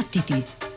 Battiti!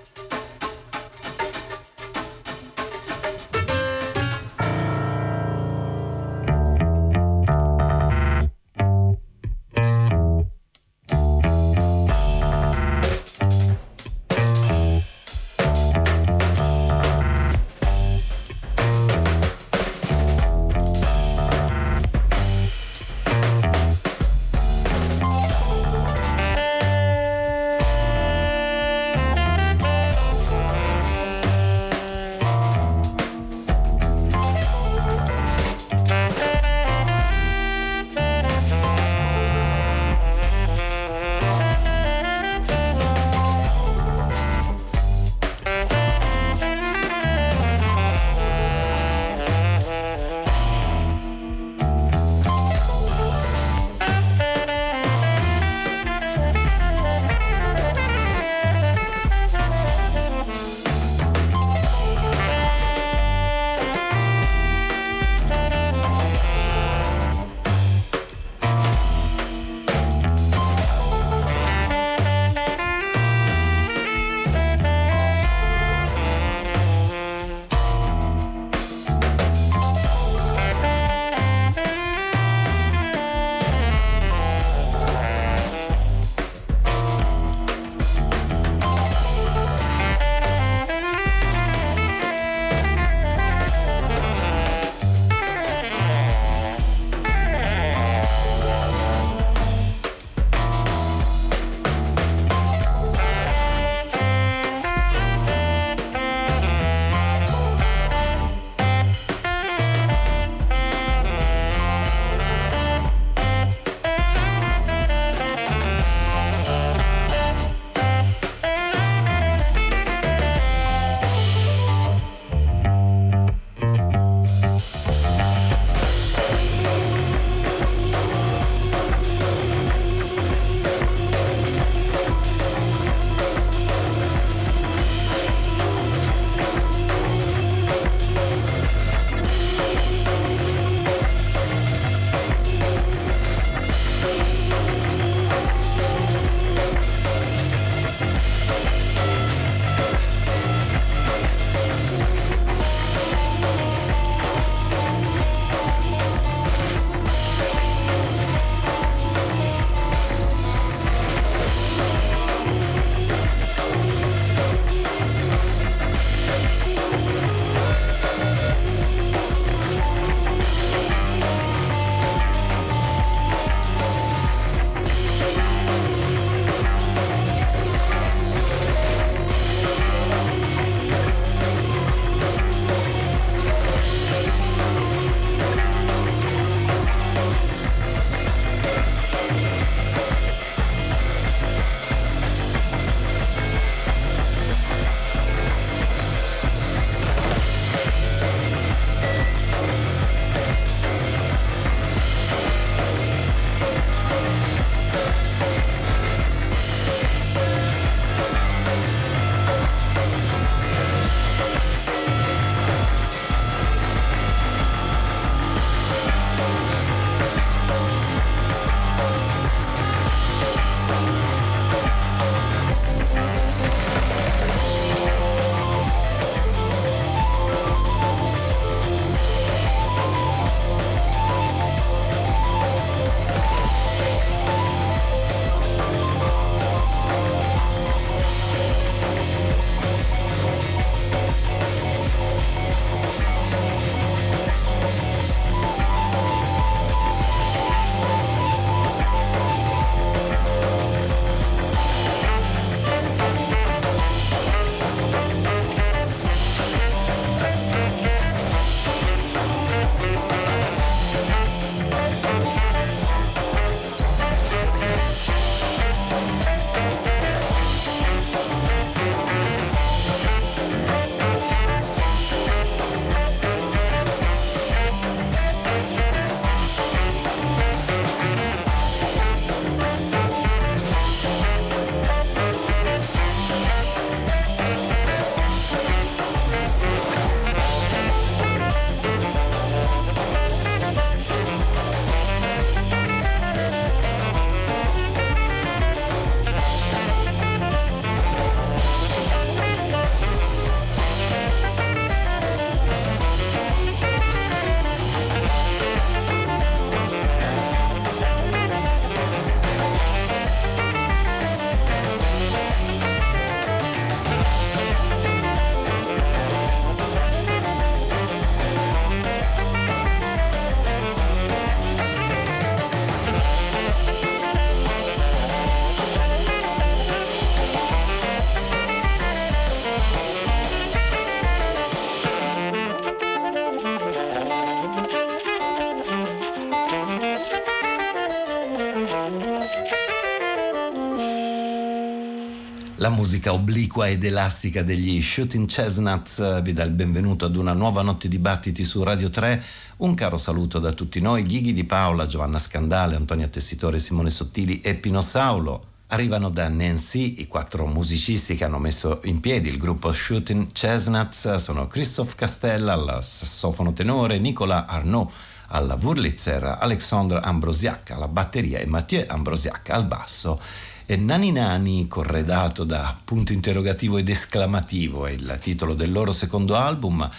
La musica obliqua ed elastica degli Shooting Chestnuts vi dà il benvenuto ad una nuova notte di battiti su Radio 3. Un caro saluto da tutti noi, Ghighi di Paola, Giovanna Scandale, Antonia Tessitore, Simone Sottili e Pino Saulo. Arrivano da Nancy i quattro musicisti che hanno messo in piedi il gruppo Shooting Chestnuts, sono Christophe Castella al sassofono tenore, Nicola Arnaud alla Wurlitzer, Alexandre Ambrosiac alla batteria e Mathieu Ambrosiac al basso Nani Nani, corredato da punto interrogativo ed esclamativo, è il titolo del loro secondo album,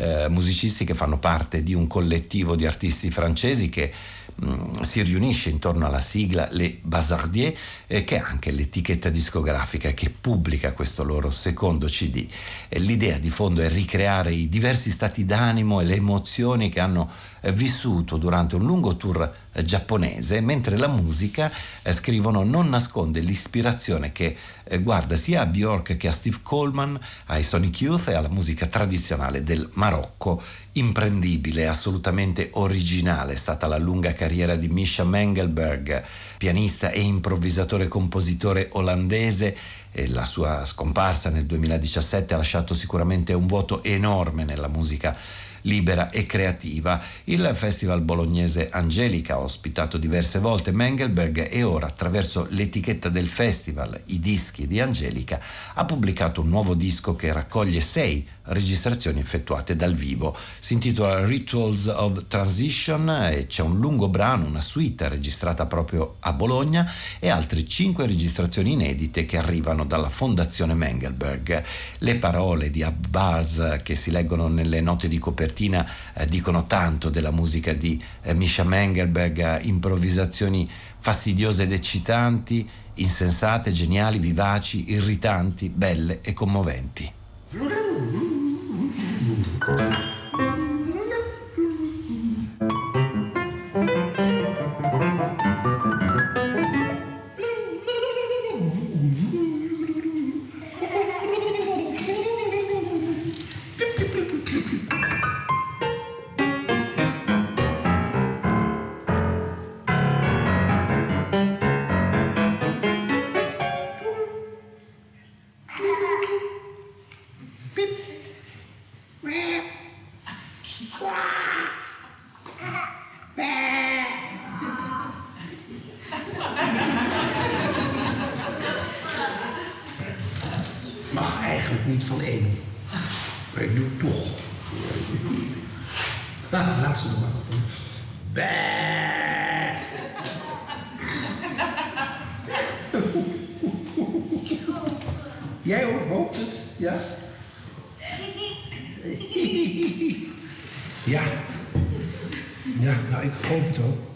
eh, musicisti che fanno parte di un collettivo di artisti francesi che Mm, si riunisce intorno alla sigla Le Bazardier, eh, che è anche l'etichetta discografica che pubblica questo loro secondo CD. E l'idea di fondo è ricreare i diversi stati d'animo e le emozioni che hanno eh, vissuto durante un lungo tour eh, giapponese, mentre la musica, eh, scrivono, non nasconde l'ispirazione che eh, guarda sia a Bjork che a Steve Coleman, ai Sonic Youth e alla musica tradizionale del Marocco. Imprendibile, assolutamente originale è stata la lunga carriera di Misha Mengelberg, pianista e improvvisatore compositore olandese. E la sua scomparsa nel 2017 ha lasciato sicuramente un vuoto enorme nella musica libera e creativa. Il Festival Bolognese Angelica ha ospitato diverse volte Mengelberg e ora attraverso l'etichetta del festival, i dischi di Angelica, ha pubblicato un nuovo disco che raccoglie sei registrazioni effettuate dal vivo. Si intitola Rituals of Transition e c'è un lungo brano, una suite registrata proprio a Bologna e altre cinque registrazioni inedite che arrivano dalla Fondazione Mengelberg. Le parole di Abbas che si leggono nelle note di copertina eh, dicono tanto della musica di eh, Misha Mengelberg, improvvisazioni fastidiose ed eccitanti, insensate, geniali, vivaci, irritanti, belle e commoventi. 노래는 het niet van Amy. Maar ik doe het toch. Ah, ha, laat ze nog maar wat. Jij ook hoopt het, ja? Ja. Ja, nou ik hoop het ook.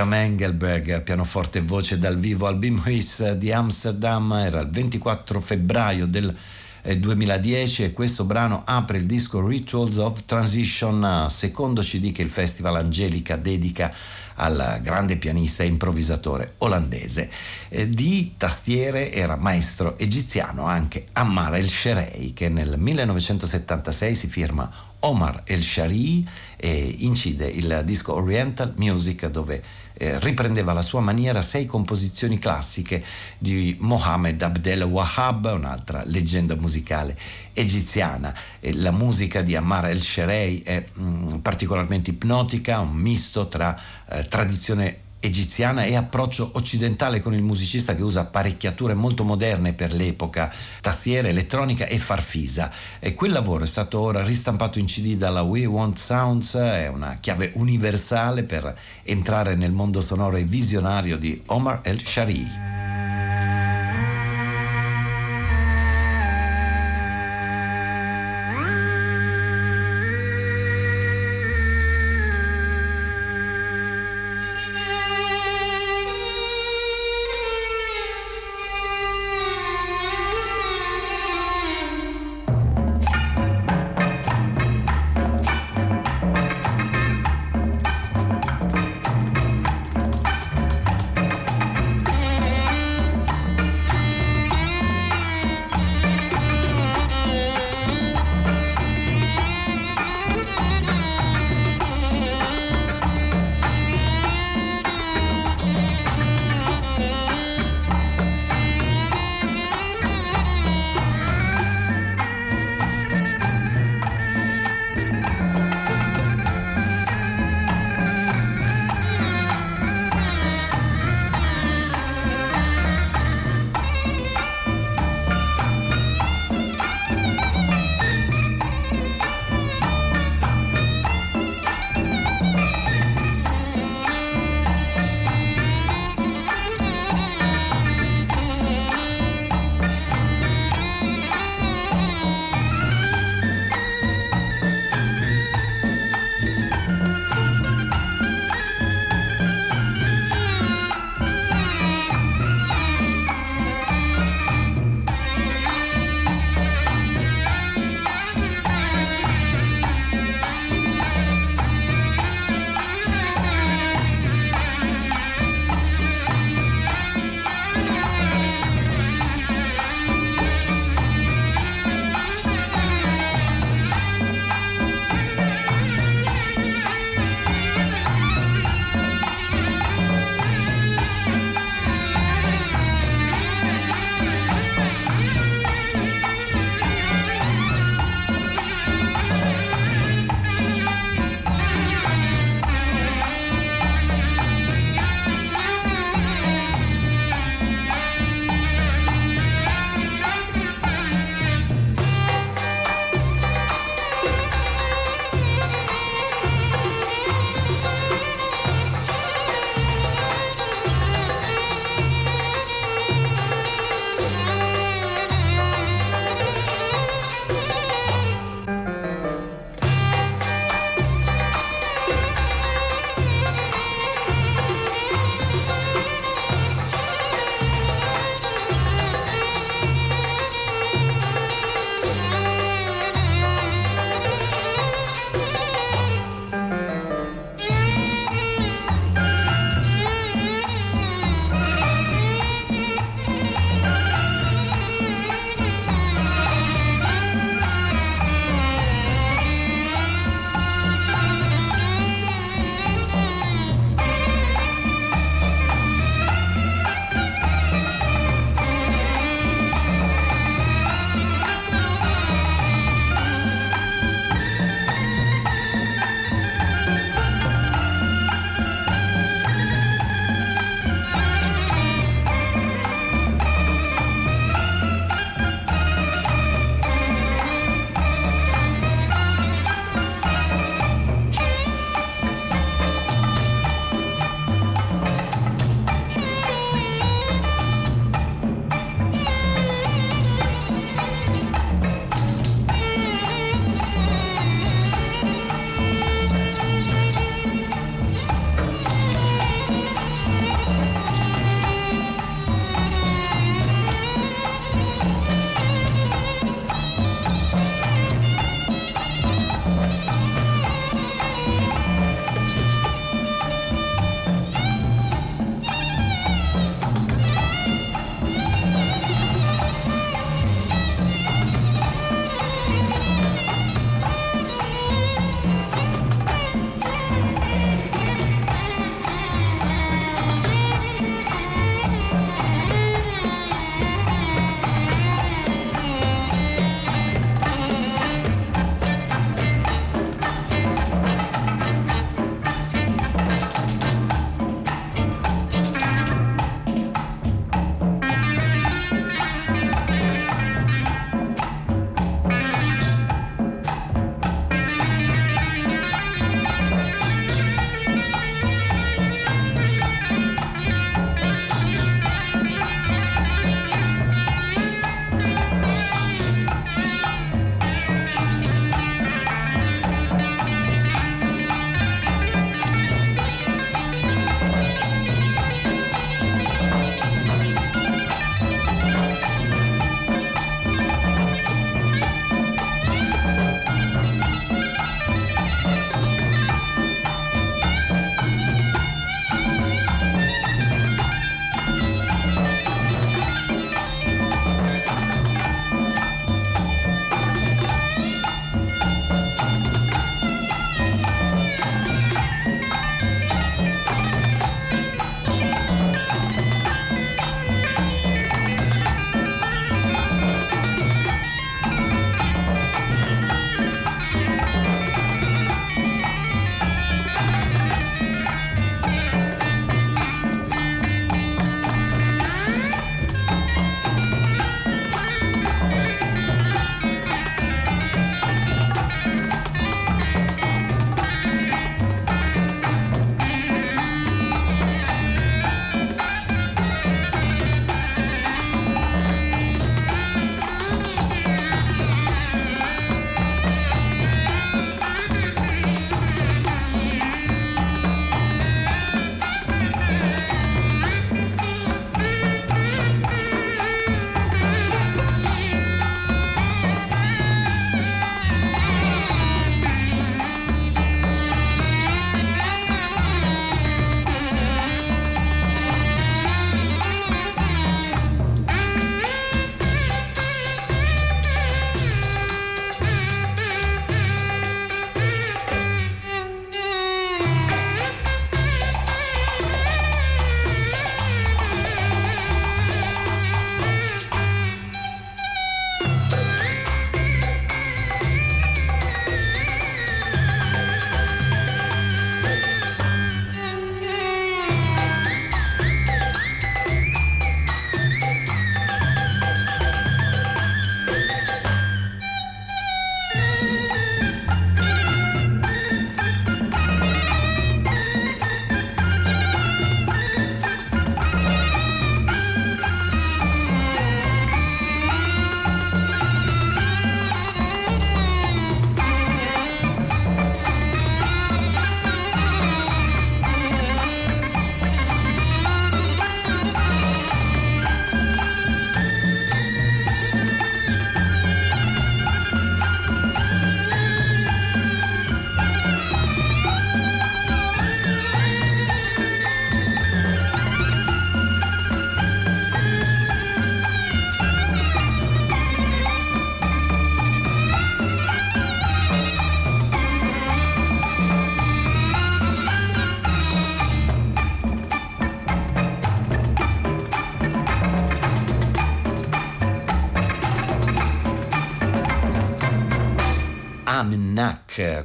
Misha Mengelberg, pianoforte e voce dal vivo al Bimhuis di Amsterdam, era il 24 febbraio del 2010 e questo brano apre il disco Rituals of Transition, secondo CD che il Festival Angelica dedica al grande pianista e improvvisatore olandese. Eh, di tastiere era maestro egiziano anche Ammar el-Sherei che nel 1976 si firma Omar el-Shari e incide il disco Oriental Music dove eh, riprendeva alla sua maniera sei composizioni classiche di Mohammed Abdel Wahab, un'altra leggenda musicale egiziana. E la musica di Ammar el-Sherei è mh, mm, particolarmente ipnotica, un misto tra eh, tradizione egiziana e approccio occidentale con il musicista che usa apparecchiature molto moderne per l'epoca, tastiera, elettronica e farfisa. E quel lavoro è stato ora ristampato in CD dalla We Want Sounds, è una chiave universale per entrare nel mondo sonoro e visionario di Omar El Shari.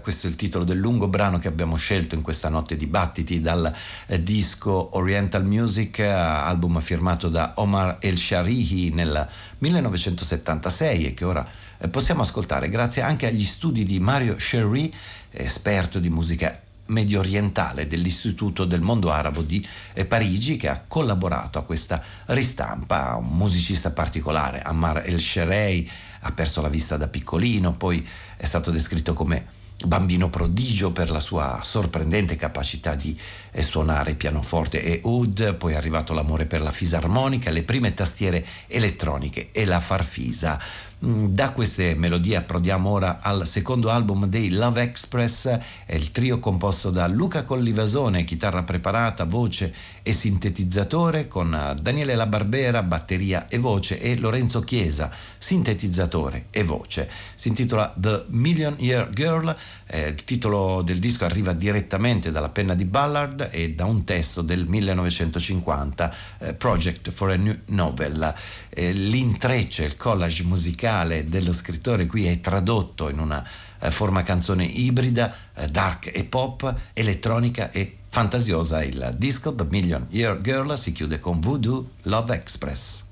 Questo è il titolo del lungo brano che abbiamo scelto in questa notte di battiti dal eh, disco Oriental Music, eh, album firmato da Omar El Sharihi nel 1976 e che ora eh, possiamo ascoltare grazie anche agli studi di Mario Sherry, esperto di musica medio orientale dell'Istituto del Mondo Arabo di Parigi che ha collaborato a questa ristampa, un musicista particolare, Ammar El Sherei, ha perso la vista da piccolino, poi è stato descritto come bambino prodigio per la sua sorprendente capacità di eh, suonare pianoforte e oud, poi è arrivato l'amore per la fisarmonica, le prime tastiere elettroniche e la farfisa. Mm, da queste melodie approdiamo ora al secondo album dei Love Express, è il trio composto da Luca Collivasone, chitarra preparata, voce e sintetizzatore, con Daniele La Barbera, batteria e voce, e Lorenzo Chiesa, sintetizzatore e voce. Si intitola The Million Year Girl, eh, il titolo del disco arriva direttamente dalla penna di Ballard e da un testo del 1950, eh, Project for a New Novel. Eh, l'intreccio, il collage musicale dello scrittore qui è tradotto in una eh, forma canzone ibrida, eh, dark e pop, elettronica e fantasiosa. Il disco The Million Year Girl si chiude con Voodoo Love Express.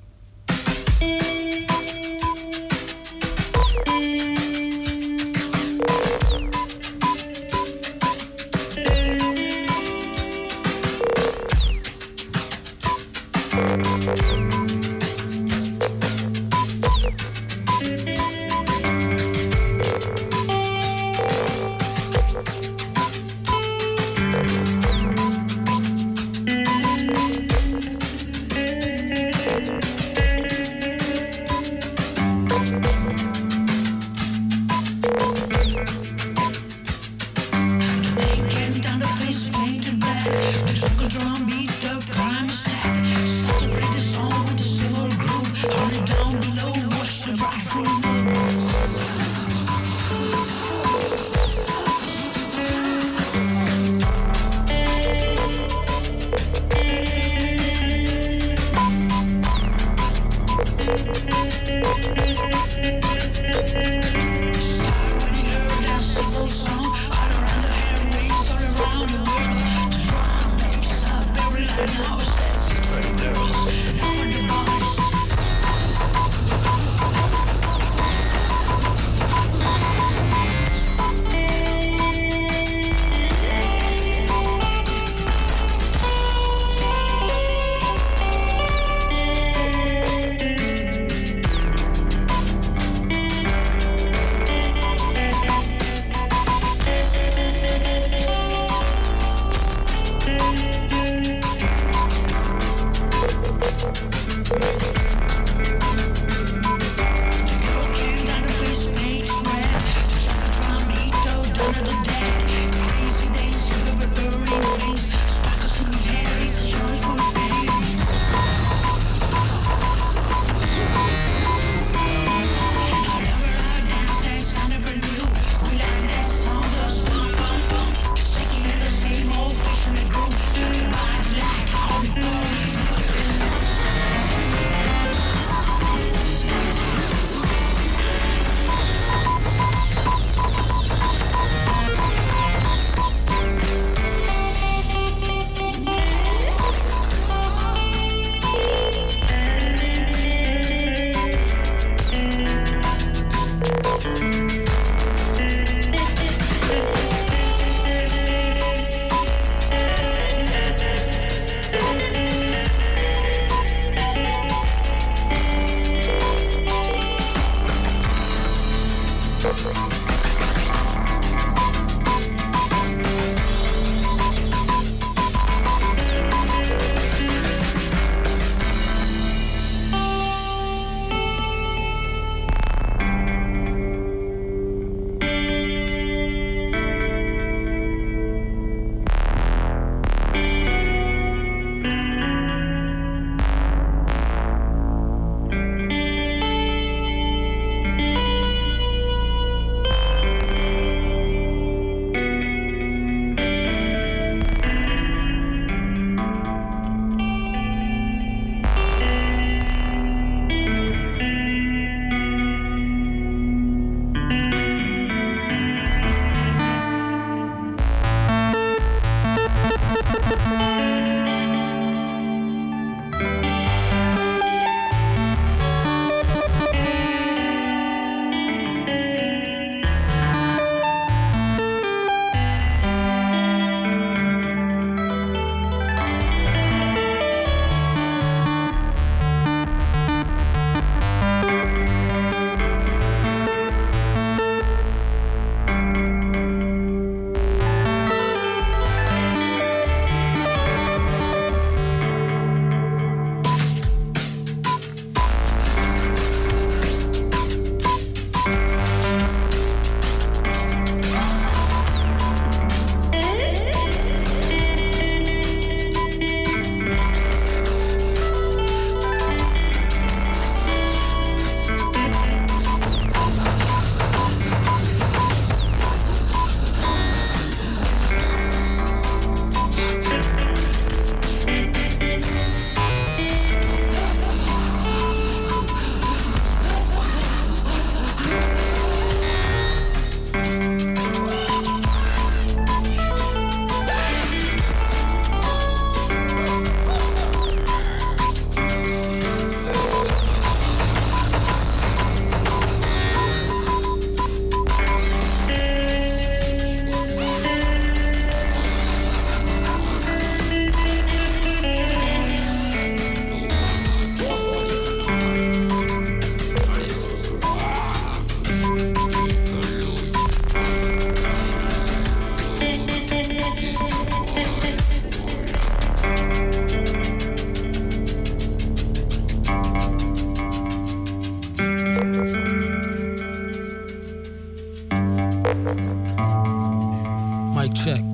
Check.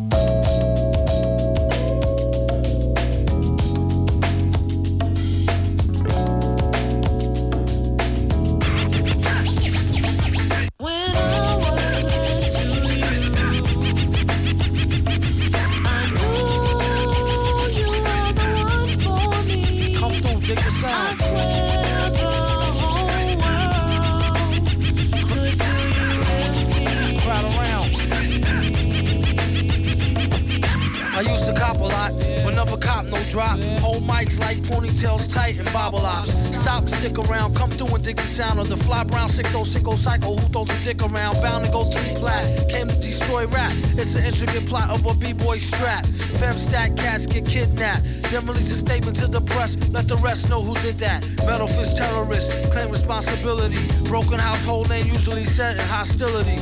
In hostility.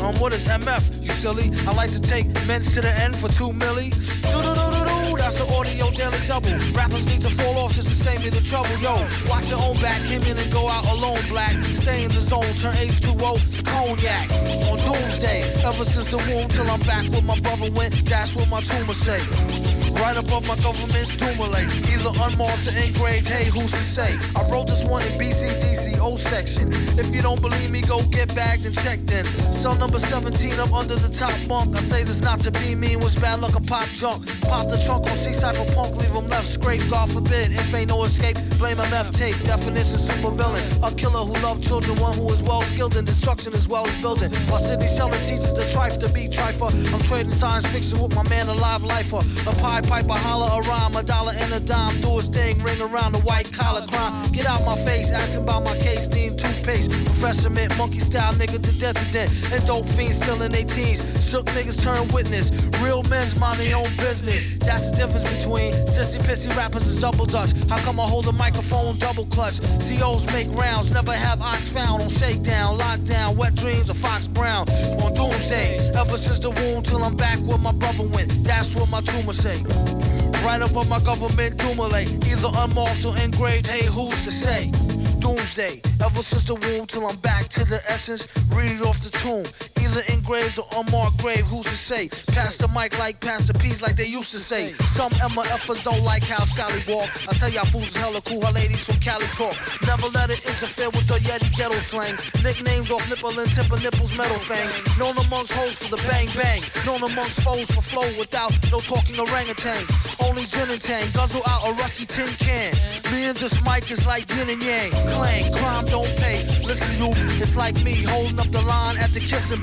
Um, what is MF? You silly. I like to take men's to the end for two milli. That's the audio daily double. Rappers need to fall off just to save me the trouble. Yo, watch your own back. Came in and go out alone, black. Stay in the zone. Turn H2O to cognac. On doomsday. Ever since the womb till I'm back where my brother went. That's what my tumor say. Right above my government Dumoulin. Either unmarked or engraved, hey, who's to say? I wrote this one in BCDC O section. If you don't believe me, go get bagged and checked in. Cell number 17, I'm under the top bunk. I say this not to be mean, was bad luck, a pop junk. Pop the trunk on for punk, leave him left scrape. God forbid, if ain't no escape, blame a MF tape. Definition super villain. A killer who loved children, one who is well skilled in destruction as well as building. While Sidney Sheldon teaches the trife to be trifer. I'm trading science fiction with my man, alive lifer. A pie piper, holler a rhyme, a dollar and a dime. Do his thing, ring around the white collar crime. Get out my face, asking about my case, need toothpaste. Professor mint, monkey style nigga to death to death. And dope fiends still in their teens. Shook niggas turn witness. Real men's mind their own business. That's the difference between sissy pissy rappers is double dutch. How come I hold a microphone double clutch? COs make rounds, never have ox found on shakedown, lockdown, wet dreams of Fox Brown. On doomsday, ever since the womb till I'm back where my brother went. That's what my tumor say. Right above my government accumulate. Either unmarked or engraved, hey, who's to say? Doomsday, ever since the womb till I'm back to the essence. Read it off the tomb. Either engraved or unmarked grave, who's to say? Pass the mic like Pastor P's like they used to say. Some MFers don't like how Sally walk. I tell y'all fools is hella cool, her ladies from Cali talk. Never let it interfere with the Yeti ghetto slang. Nicknames off nipple and tip of nipples metal fang. Known amongst hoes for the bang bang. Known amongst foes for flow without no talking orangutans. Only gin and tang, guzzle out a rusty tin can. Me and this mic is like yin and yang. Clang, crime don't pay. Listen, youth, it's like me holding up the line at the kissing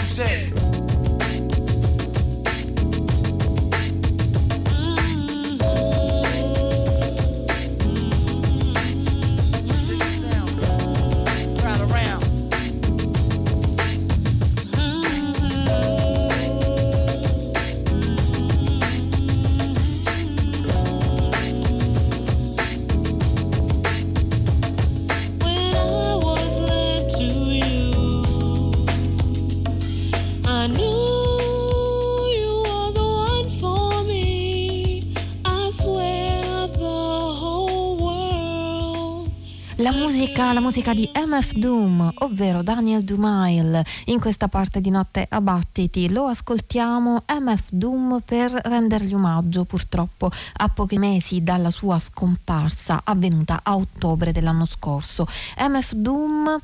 princess. La musica di MF Doom, ovvero Daniel Dumail, in questa parte di Notte a Battiti. Lo ascoltiamo MF Doom per rendergli omaggio purtroppo a pochi mesi dalla sua scomparsa avvenuta a ottobre dell'anno scorso. MF Doom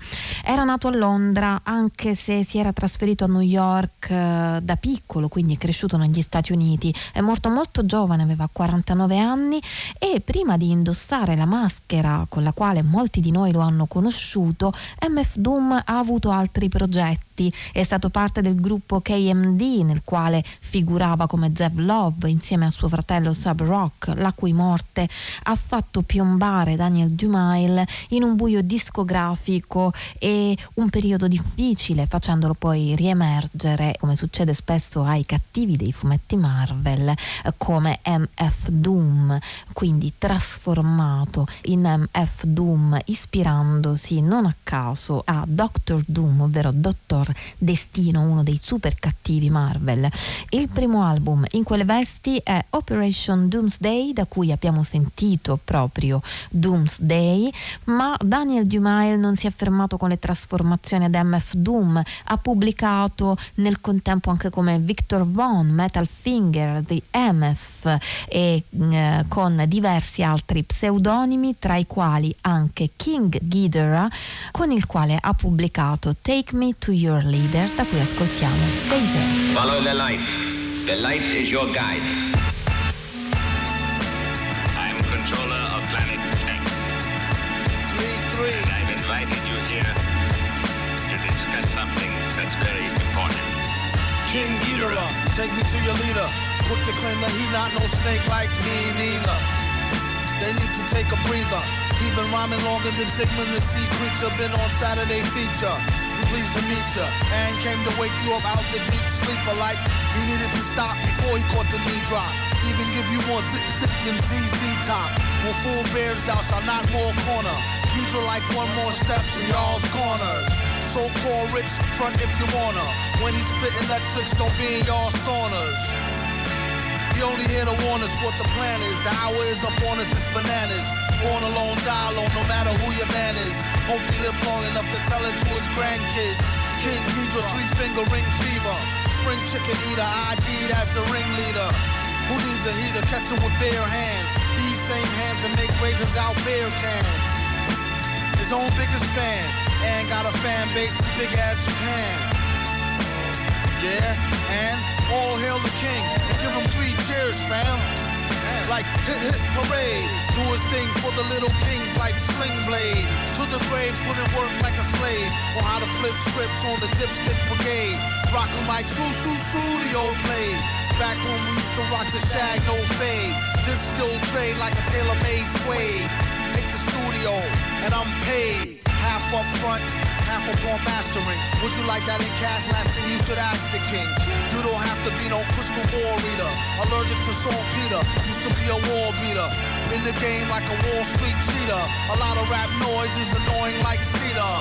era nato a Londra anche se si era trasferito a New York eh, da piccolo, quindi è cresciuto negli Stati Uniti. È morto molto giovane, aveva 49 anni e prima di indossare la maschera con la quale molti di noi lo hanno conosciuto, MF Doom ha avuto altri progetti Vesti, è stato parte del gruppo KMD nel quale figurava come Zev Love insieme a suo fratello Sub Rock, la cui morte ha fatto piombare Daniel Dumail in un buio discografico e un periodo difficile, facendolo poi riemergere, come succede spesso ai cattivi dei fumetti Marvel, come MF Doom, quindi trasformato in MF Doom, ispirandosi non a caso a Doctor Doom, ovvero Dottor Destino, uno dei super cattivi Marvel. Il primo album in quelle vesti è Operation Doomsday, da cui abbiamo sentito proprio Doomsday, ma Daniel Dumail non si è fermato con le trasformazioni ad MF Doom, ha pubblicato nel contempo anche come Victor Von, Metal Finger, The MF e eh, con diversi altri pseudonimi, tra i quali anche King Ghidorah, con il quale ha pubblicato Take Me to Your Leader, da cui ascoltiamo Phaser. Follow the light. The light is your guide. I am controller of planet X. Three, three. And I've invited you here to discuss something that's very important. King Ghidorah, take me to your leader. Quick to claim that he not no snake like me neither. They need to take a breather. He been rhyming longer than Sigmund the Sea Creature. Been on Saturday feature. Pleased to meet ya. And came to wake you up out the deep sleeper like he needed to stop before he caught the knee drop. Even give you more sit sit than ZZ top. When full bears thou shall not more corner. Ghidra like one more steps in y'all's corners. So-called rich front if you wanna. When he spit electrics, don't be in y'all saunas. He only here to warn us what the plan is. The hour is up on us, it's bananas. Born alone, die alone, no matter who your man is. Hope he live long enough to tell it to his grandkids. King Ghidra, three finger ring fever. Spring chicken eater, ID'd as a ringleader. Who needs a heater? Catch him with bare hands. These same hands that make razors out beer cans. His own biggest fan, and got a fan base as big as Japan. Yeah, and all hail the king give him three cheers, fam. Like hit hit parade, do his thing for the little kings like Sling Blade. To the grave, put in work like a slave. On how to flip scripts on the dipstick brigade. Rock 'em like Su Su the old play. Back when we used to rock the shag, no fade. This still trade like a tailor-made suede. Hit the studio, and I'm paid. Half up front, half upon mastering. Would you like that in cash? Last thing you should ask the king. You don't have to be no crystal ball reader. Allergic to saltpeter, used to be a wall beater. In the game like a Wall Street cheater. A lot of rap noise is annoying like cedar.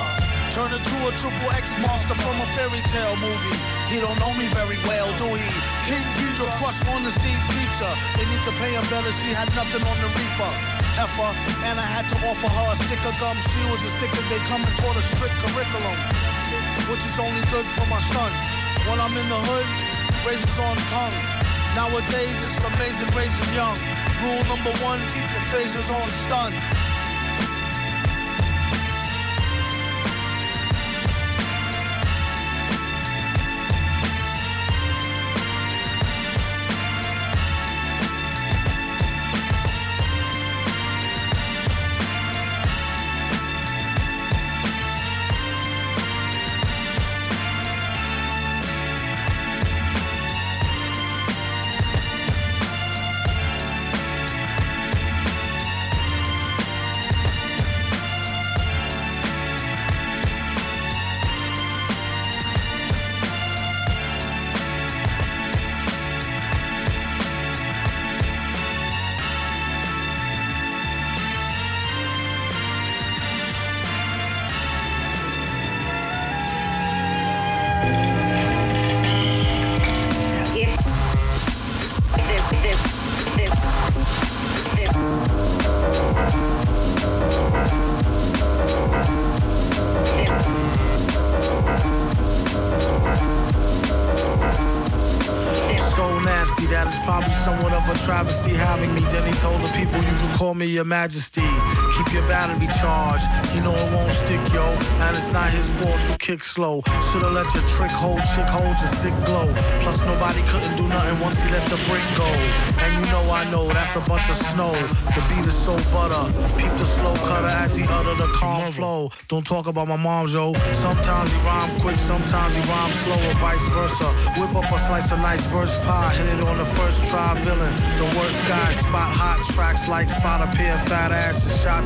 Turn into a triple X monster from a fairy tale movie. He don't know me very well, do he? King Ghidra crush on the seas teacher. They need to pay him better, she had nothing on the reefer. Heifer, and I had to offer her a stick of gum. She was as thick as they come and taught a strict curriculum. Which is only good for my son. When I'm in the hood, razors on tongue. Nowadays it's amazing raising young. Rule number one, keep your phasers on stun. Your majesty. Keep your battery charged. You know it won't stick, yo. And it's not his fault you kick slow. Should've let your trick hold chick hold your sick glow. Plus nobody couldn't do nothing once he let the brick go. And you know I know that's a bunch of snow. The beat is so butter. Peep the slow cutter as he utter the calm flow. Don't talk about my mom, yo. Sometimes he rhyme quick, sometimes he rhyme slow, or vice versa. Whip up a slice of nice verse pie, hit it on the first try. Villain, the worst guy. Spot hot tracks like spot a pair of fat asses. Shots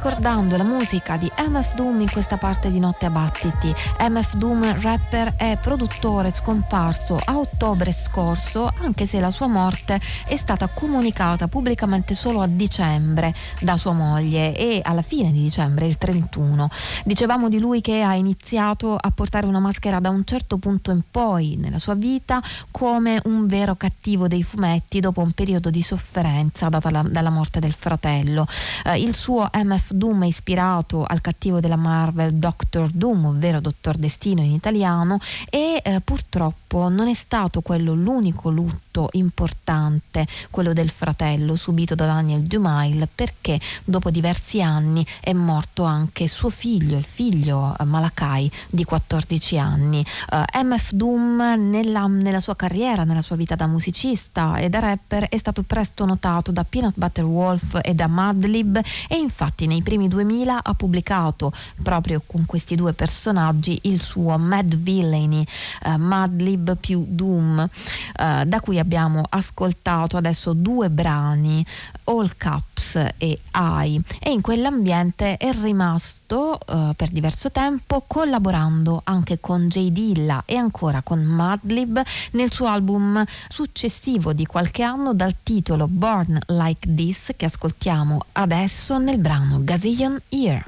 рекорд ricordando la musica di MF Doom in questa parte di Notte a Battiti. MF Doom, rapper e produttore scomparso a ottobre scorso, anche se la sua morte è stata comunicata pubblicamente solo a dicembre da sua moglie e alla fine di dicembre, il 31. Dicevamo di lui che ha iniziato a portare una maschera da un certo punto in poi nella sua vita come un vero cattivo dei fumetti dopo un periodo di sofferenza data la- dalla morte del fratello. Eh, il suo MF Doom è ispirato al cattivo della Marvel Doctor Doom, ovvero Dottor Destino in italiano, e eh, purtroppo non è stato quello l'unico lutto importante, quello del fratello subito da Daniel Dumail, perché dopo diversi anni è morto anche suo figlio, il figlio eh, Malakai di 14 anni. Eh, MF Doom nella, nella sua carriera, nella sua vita da musicista e da rapper è stato presto notato da Peanut Butter Wolf e da Madlib e infatti nei primi 2000 ha pubblicato proprio con questi due personaggi il suo Mad Villainy, eh, Madlib più Doom, eh, da cui abbiamo ascoltato adesso due brani, All Caps e I, e in quell'ambiente è rimasto eh, per diverso tempo collaborando anche con J. Dilla e ancora con Madlib nel suo album successivo di qualche anno dal titolo Born Like This che ascoltiamo adesso nel brano Gazillion Year.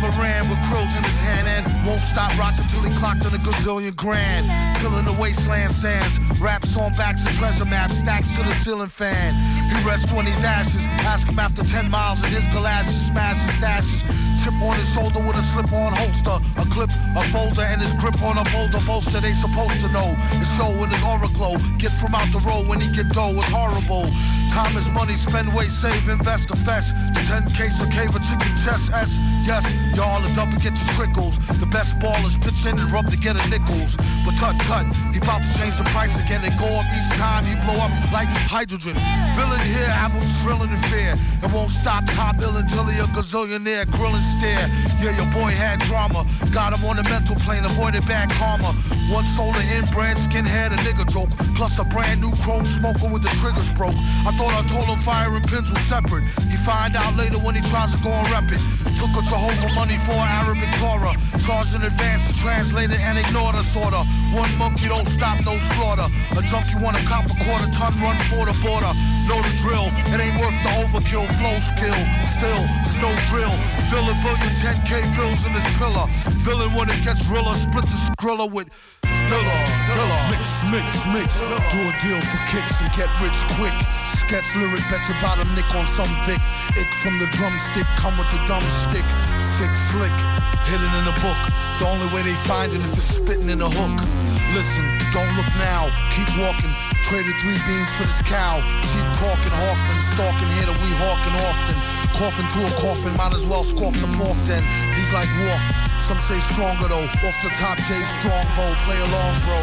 Never won't stop rocking till he clocked on a gazillion grand. Tilling the wasteland sands, raps on backs of treasure maps, stacks to the ceiling fan. He rests on his ashes. Ask him after 10 miles of his galoshes, smash his stashes. Chip on his shoulder with a slip-on holster. A clip, a folder, and his grip on a boulder bolster. They supposed to know. His show in his aura glow. Get from out the road when he get dough. It's horrible. Time is money, spend, wait, save, invest, invest. The 10 case of cave, a chicken chest, S. Yes, y'all are double get your trickles. The best ballers pitch in and rub to get a nickels. But tut tut, he about to change the price again and go up each time he blow up like hydrogen. Villain here, have him shrilling in fear. It won't stop top ill until he a gazillionaire, grilling stare. Yeah, your boy had drama. Got him on the mental plane, avoided bad karma. One solar inbred skinhead, a nigga joke. Plus a brand new chrome smoker with the triggers broke. I thought I told him fire and pins were separate. He find out later when he tries to go and rep it. Took a Jehovah money for an Arabic Torah. Charged in advance translated and ignored the sorta. One monkey don't stop, no slaughter. A junkie want a cop a quarter ton run for the border. Know the drill, it ain't worth the overkill. Flow skill, still, there's no drill. Fill a billion 10k bills in this pillar. Villain when it gets realer, split the skrilla with Dilla. Mix, mix, mix. Do a deal for kicks and get rich quick. Sketch lyric, bet your bottom nick on some Vic. Ick from the drumstick, come with the dumb stick. Sick, slick, hidden in a book. The only way they find it if it's spitting in a hook. Listen, don't look now, keep walking. Traded three beans for this cow. Cheap talking, Hawkman, stalking here that we hawking often. Coughing to a coffin, might as well scoff the pork then. He's like Wolf. Some say stronger though. Off the top, Jay Strongbow. Play along, bro.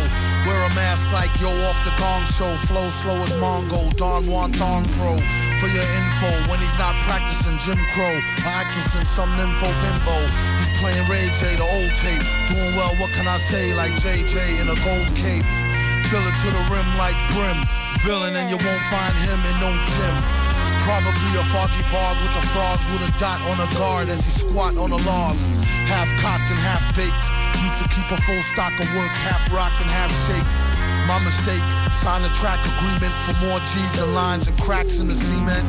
Wear a mask like yo off the gong show. Flow slow as Mongo. Don Juan Thong Pro. For your info, when he's not practicing Jim Crow, or actress in some nympho bimbo. He's playing Ray J, the old tape. Doing well, what can I say? Like JJ in a gold cape. Fill it to the rim like brim. Villain, and you won't find him in no gym. Probably a foggy bog with the frogs with a dot on a guard as he squat on a log. Half cocked and half baked. Used to keep a full stock of work, half rocked and half shaped. My mistake, sign a track agreement for more G's than lines and cracks in the cement.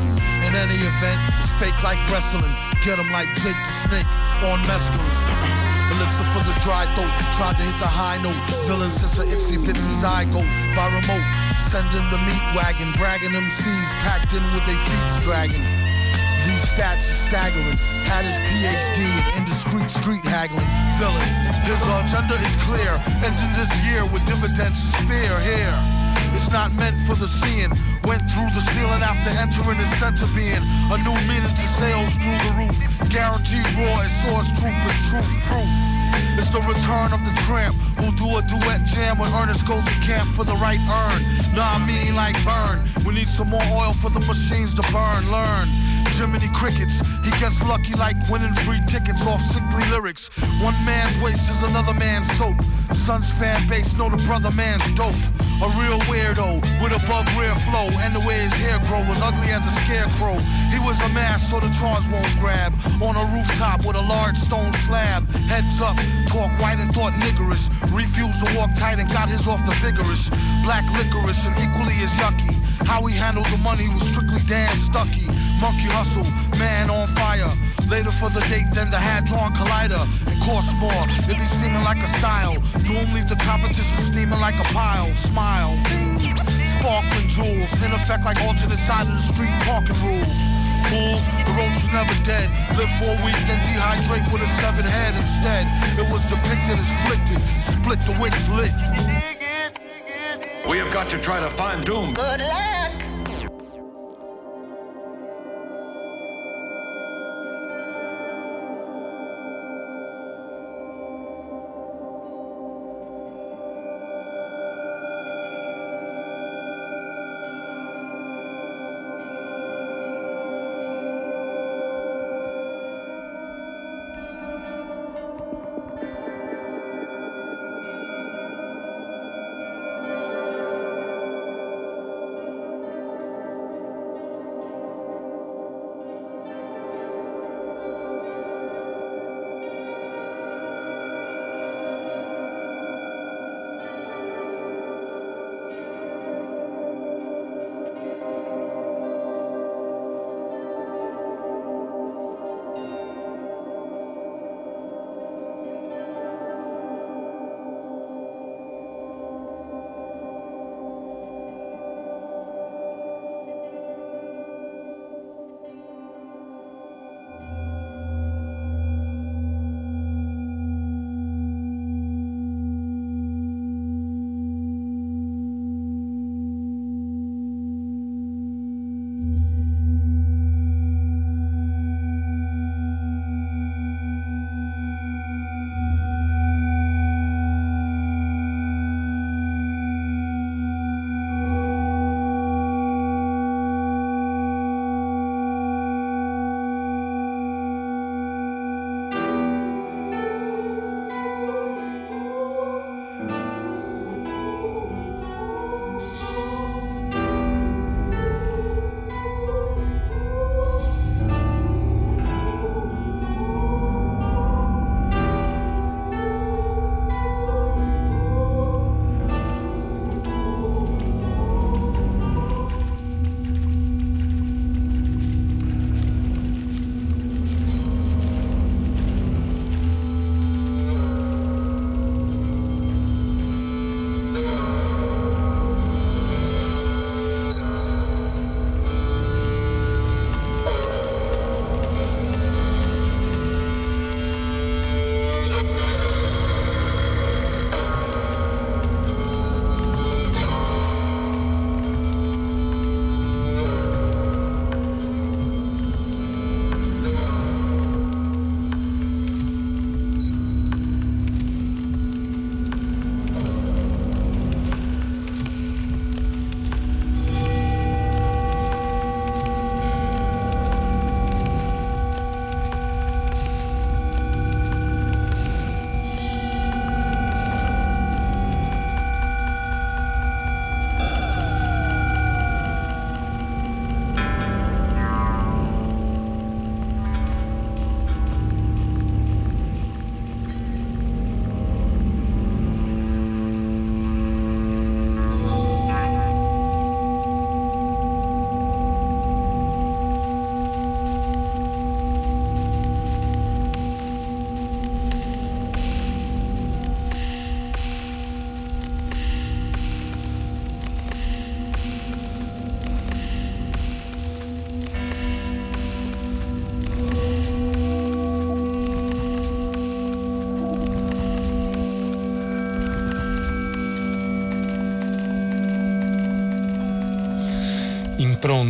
In any event, it's fake like wrestling. Get him like Jake the Snake on mescalines. Elixir for the dry throat. Tried to hit the high note. Villain since a itsy bitsy zygote. By remote. Sending the meat wagon. Bragging MCs packed in with their feet dragging. These stats are staggering. Had his PhD in indiscreet street haggling. Villain. His agenda is clear. Ending this year with dividends to spare here. It's not meant for the seeing. Went through the ceiling after entering his center being. A new meaning to sales through the roof. Guaranteed raw as source truth is truth proof. It's the return of the tramp who'll do a duet jam when Ernest goes to camp for the right earn. Nah, I mean like burn. We need some more oil for the machines to burn. Learn. Jiminy Crickets, he gets lucky like winning free tickets off sickly lyrics. One man's waste is another man's soap. Son's fan base know the brother man's dope. A real weirdo with a bug rear flow, and the way his hair grow was ugly as a scarecrow. He was a mask so the charge won't grab. On a rooftop with a large stone slab. Heads up, talk white and thought niggerish. Refused to walk tight and got his off the vigorous. Black licorice and equally as yucky. How he handled the money was strictly damn stucky. Monkey hustle, man on fire. Later for the date, than the hand-drawn collider. It costs more, it be seeming like a style. Doom leave the competition steaming like a pile. Smile, ding. Sparkling jewels, in effect like alternate side of the street parking rules. Fools, the roach was never dead. Live for a week, then dehydrate with a severed head instead. It was depicted as flicted, split the wicks lit. We have got to try to find Doom.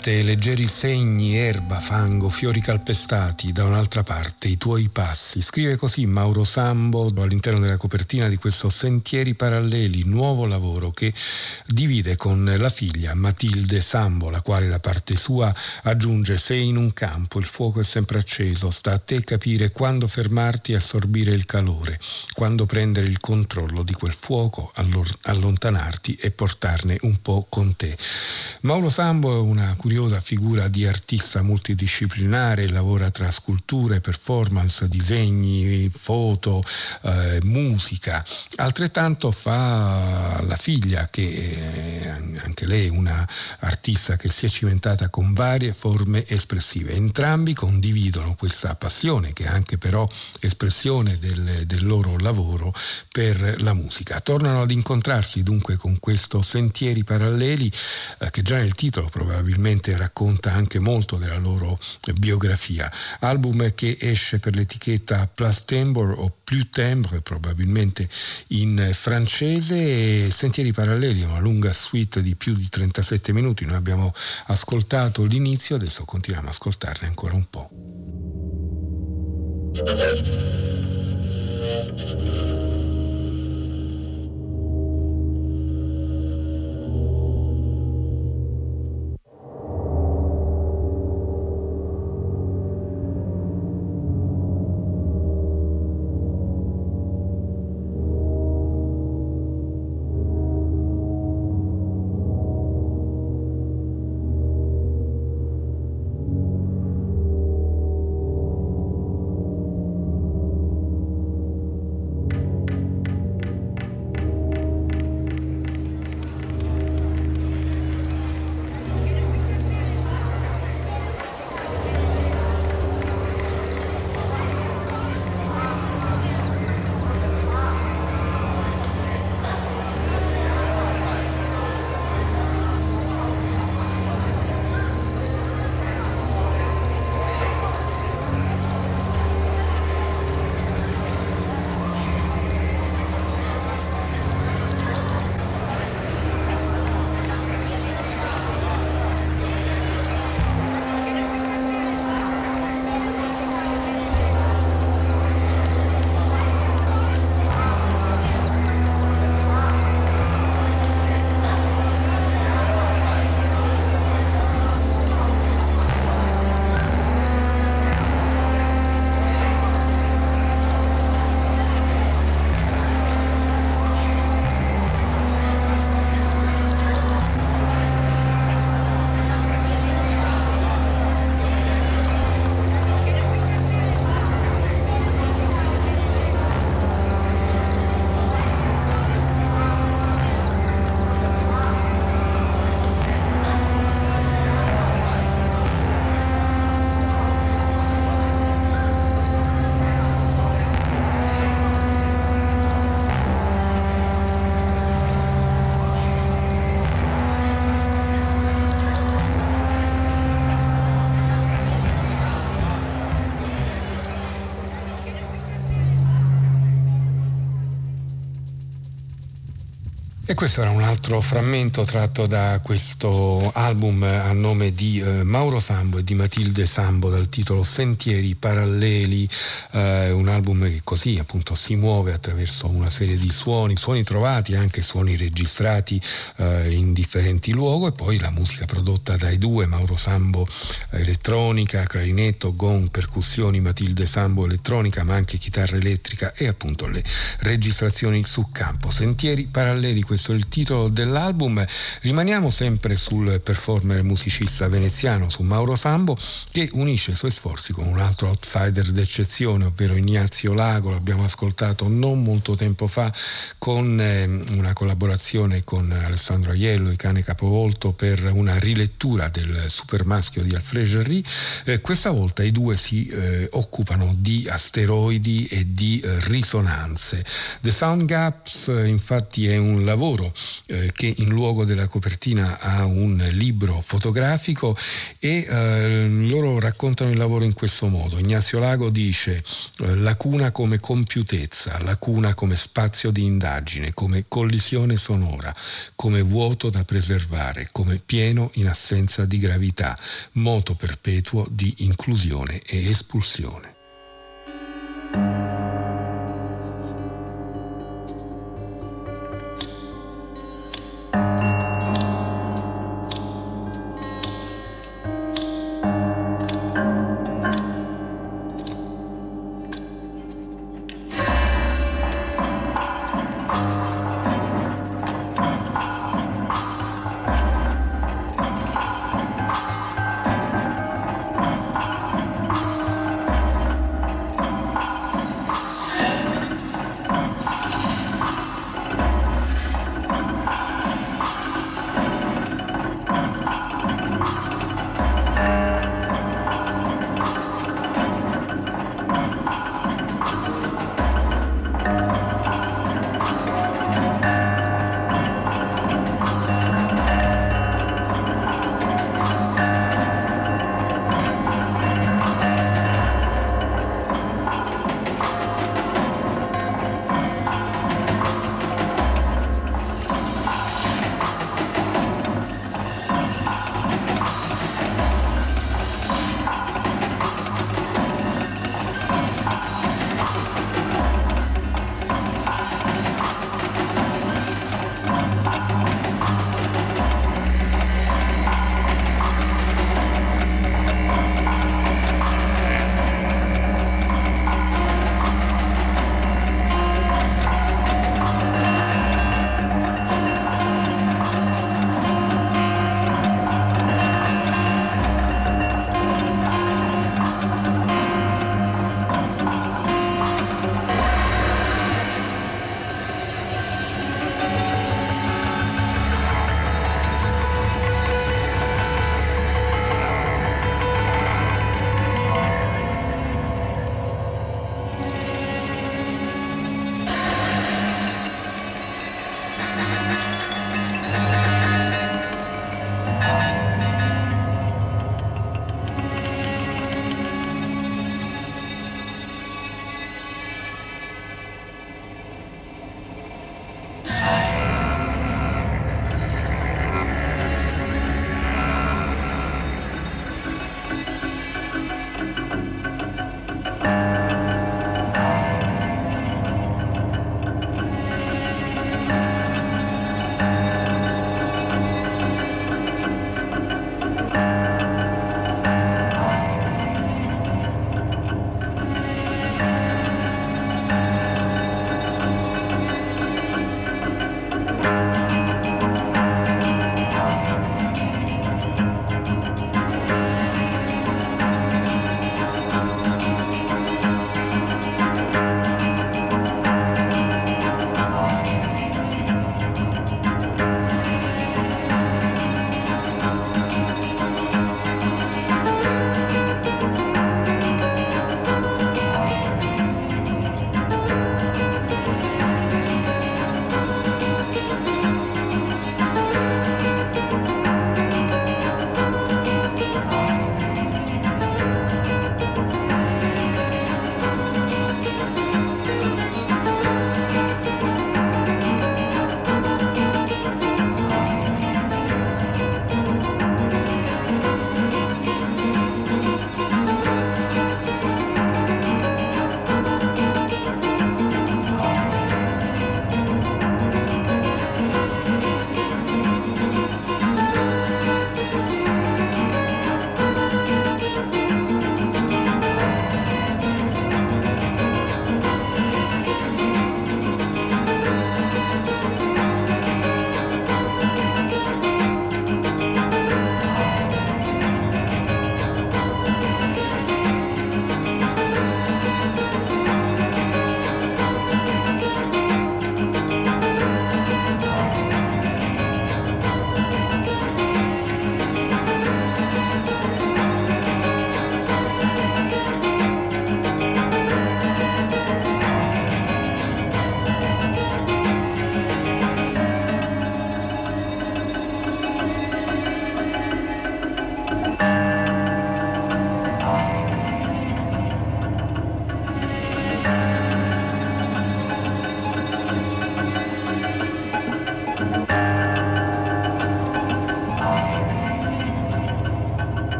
Impronte, leggeri segni, erba, fango, fiori calpestati, da un'altra parte i tuoi passi. Scrive così Mauro Sambo all'interno della copertina di questo Sentieri Paralleli, nuovo lavoro che divide con la figlia Matilde Sambo, la quale da parte sua aggiunge sei in un campo, il fuoco è sempre acceso, sta a te capire quando fermarti e assorbire il calore, quando prendere il controllo di quel fuoco, allontanarti e portarne un po' con te. Mauro Sambo è una curiosa figura di artista multidisciplinare, lavora tra sculture, performance, disegni, foto, eh, musica. Altrettanto fa la figlia che è anche lei una artista che si è cimentata con varie forme espressive. Entrambi condividono questa passione che è anche però espressione del, del loro lavoro per la musica. Tornano ad incontrarsi dunque con questo Sentieri Paralleli eh, che già nel titolo probabilmente racconta anche molto della loro biografia. Album che esce per l'etichetta Plus Timbre o Plus Timbre, probabilmente in francese. Sentieri Paralleli, una lunga suite di più di 37 minuti. Noi abbiamo ascoltato l'inizio, adesso continuiamo ad ascoltarne ancora un po'. Questo era un altro frammento tratto da questo album a nome di eh, Mauro Sambo e di Matilde Sambo dal titolo Sentieri Paralleli, eh, un album che così appunto si muove attraverso una serie di suoni, suoni trovati, anche suoni registrati eh, in differenti luoghi e poi la musica prodotta dai due, Mauro Sambo elettronica, clarinetto, gong, percussioni, Matilde Sambo elettronica, ma anche chitarra elettrica e appunto le registrazioni su campo. Sentieri Paralleli, questo è il titolo dell'album. Rimaniamo sempre sul performer musicista veneziano, su Mauro Sambo, che unisce i suoi sforzi con un altro outsider d'eccezione, ovvero Ignazio Lago. L'abbiamo ascoltato non molto tempo fa con eh, una collaborazione con Alessandro Aiello, i cane capovolto, per una rilettura del Super Maschio di Alfred Jarry. Eh, questa volta i due si eh, occupano di asteroidi e di eh, risonanze. The Sound Gaps, eh, infatti, è un lavoro lavoro eh, che in luogo della copertina ha un libro fotografico e eh, loro raccontano il lavoro in questo modo. Ignazio Lago dice eh, lacuna come compiutezza, lacuna come spazio di indagine, come collisione sonora, come vuoto da preservare, come pieno in assenza di gravità, moto perpetuo di inclusione e espulsione.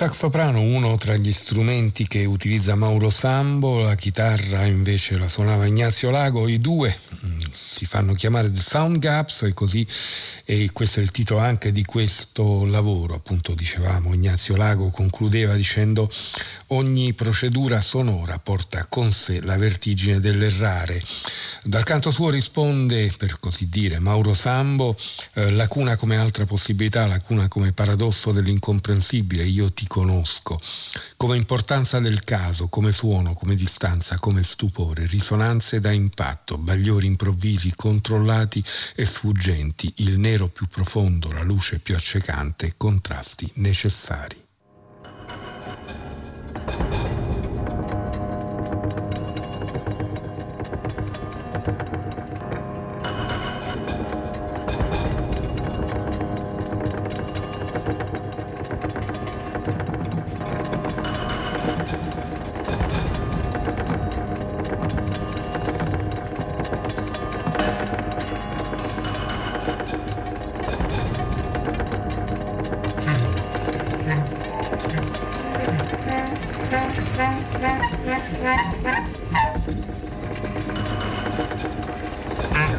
Sax soprano, uno tra gli strumenti che utilizza Mauro Sambo, la chitarra invece la suonava Ignazio Lago, i due mm, si fanno chiamare The Sound Gaps e così e questo è il titolo anche di questo lavoro, appunto dicevamo Ignazio Lago concludeva dicendo ogni procedura sonora porta con sé la vertigine dell'errare. Dal canto suo risponde, per così dire, Mauro Sambo, eh, lacuna come altra possibilità, lacuna come paradosso dell'incomprensibile, io ti conosco, come importanza del caso, come suono, come distanza, come stupore, risonanze da impatto, bagliori improvvisi, controllati e sfuggenti, il nero più profondo, la luce più accecante, contrasti necessari.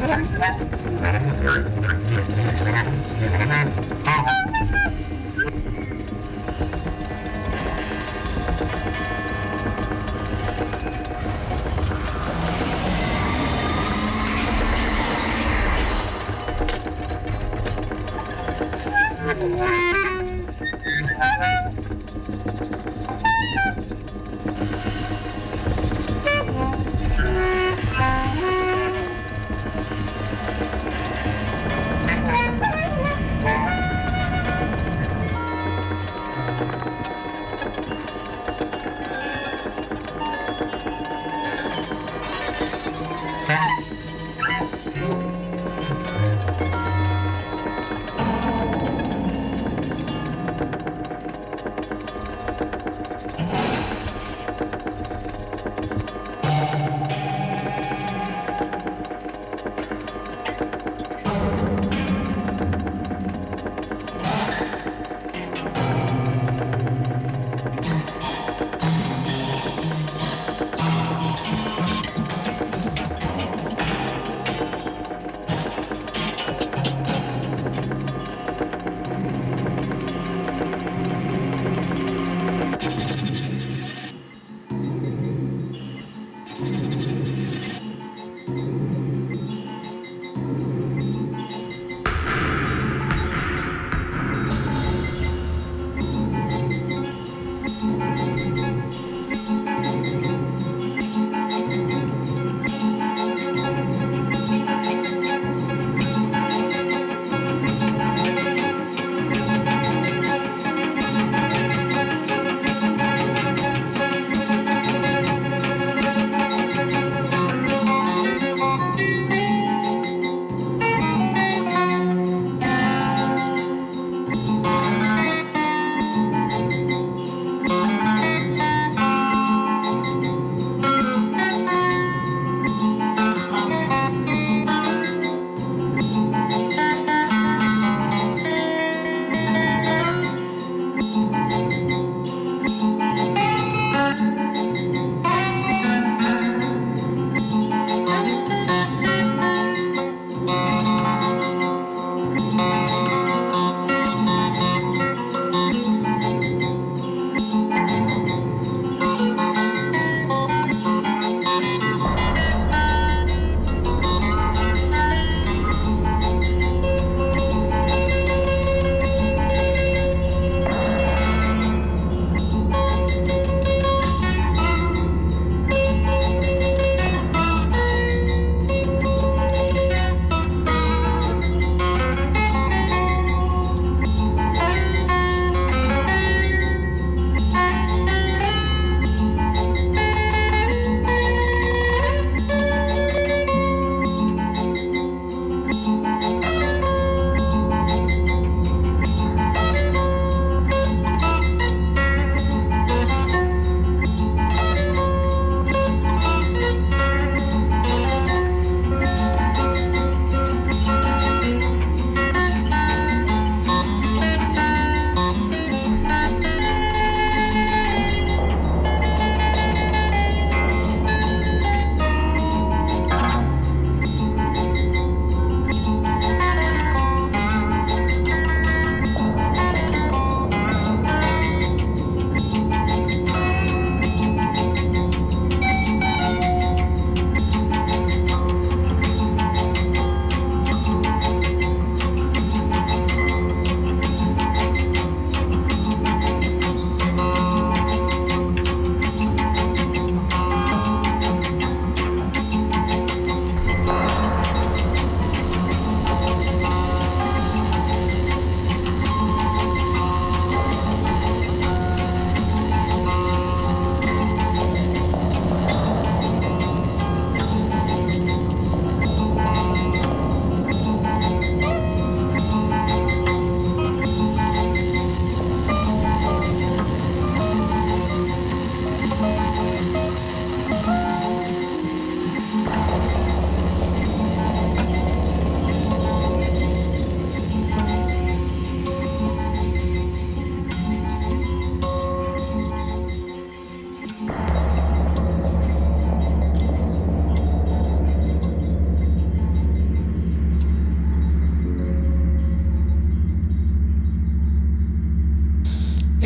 Thank you.